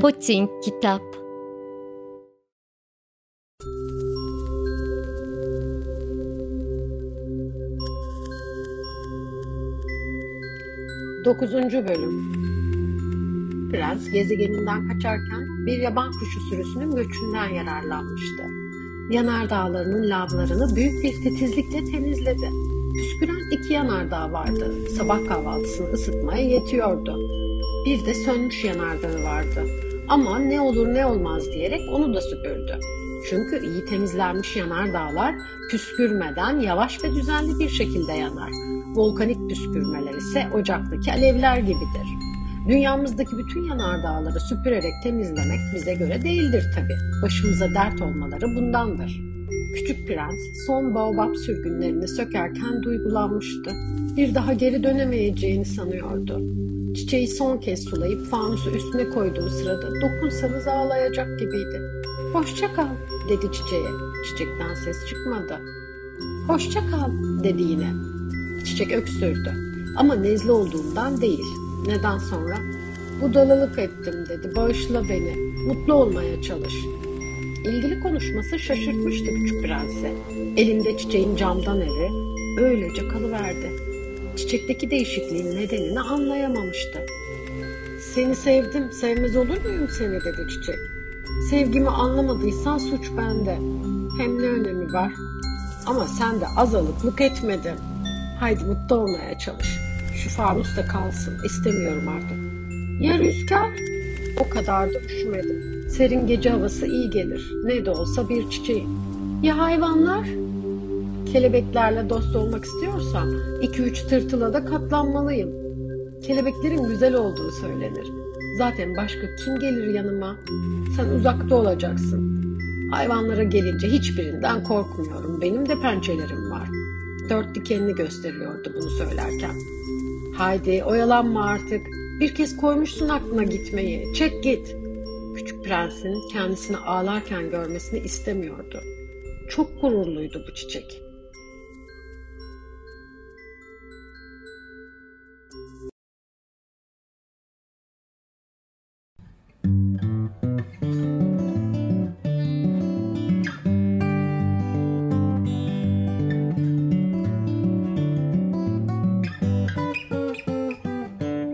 Poçink Kitap. Dokuzuncu Bölüm Prens gezegeninden kaçarken bir yaban kuşu sürüsünün göçünden yararlanmıştı. Yanardağlarının lavlarını büyük bir titizlikle temizledi. Püsküren iki yanardağ vardı. Sabah kahvaltısını ısıtmaya yetiyordu. Bir de sönmüş yanardağı vardı. Ama ne olur ne olmaz diyerek onu da süpürdü. Çünkü iyi temizlenmiş yanardağlar püskürmeden yavaş ve düzenli bir şekilde yanar. Volkanik püskürmeler ise ocaktaki alevler gibidir. Dünyamızdaki bütün yanardağları süpürerek temizlemek bize göre değildir tabi. Başımıza dert olmaları bundandır. Küçük prens son baobab sürgünlerini sökerken duygulanmıştı. Bir daha geri dönemeyeceğini sanıyordu. Çiçeği son kez sulayıp fanusu üstüne koyduğu sırada dokunsanız ağlayacak gibiydi. Hoşça kal dedi çiçeğe. Çiçekten ses çıkmadı. Hoşça kal dedi yine. Çiçek öksürdü. Ama nezle olduğundan değil. Neden sonra? Budalalık ettim dedi. Bağışla beni. Mutlu olmaya çalış. İlgili konuşması şaşırtmıştı küçük prensi. Elinde çiçeğin camdan evi öylece kalıverdi. Çiçekteki değişikliğin nedenini anlayamamıştı. Seni sevdim, sevmez olur muyum seni dedi çiçek. Sevgimi anlamadıysan suç bende. Hem ne önemi var? Ama sen de az alıklık etmedin. Haydi mutlu olmaya çalış. Şu fanus da kalsın. İstemiyorum artık. Ya rüzgar? O kadar da üşümedim. Serin gece havası iyi gelir. Ne de olsa bir çiçeğim. Ya hayvanlar? Kelebeklerle dost olmak istiyorsam iki üç tırtıla da katlanmalıyım. Kelebeklerin güzel olduğu söylenir. Zaten başka kim gelir yanıma? Sen uzakta olacaksın. Hayvanlara gelince hiçbirinden korkmuyorum. Benim de pençelerim var. Dört dikenini gösteriyordu bunu söylerken. Haydi oyalanma artık. Bir kez koymuşsun aklına gitmeyi. Çek git. Küçük prensin kendisini ağlarken görmesini istemiyordu. Çok gururluydu bu çiçek.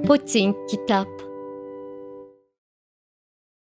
Poçink Kitap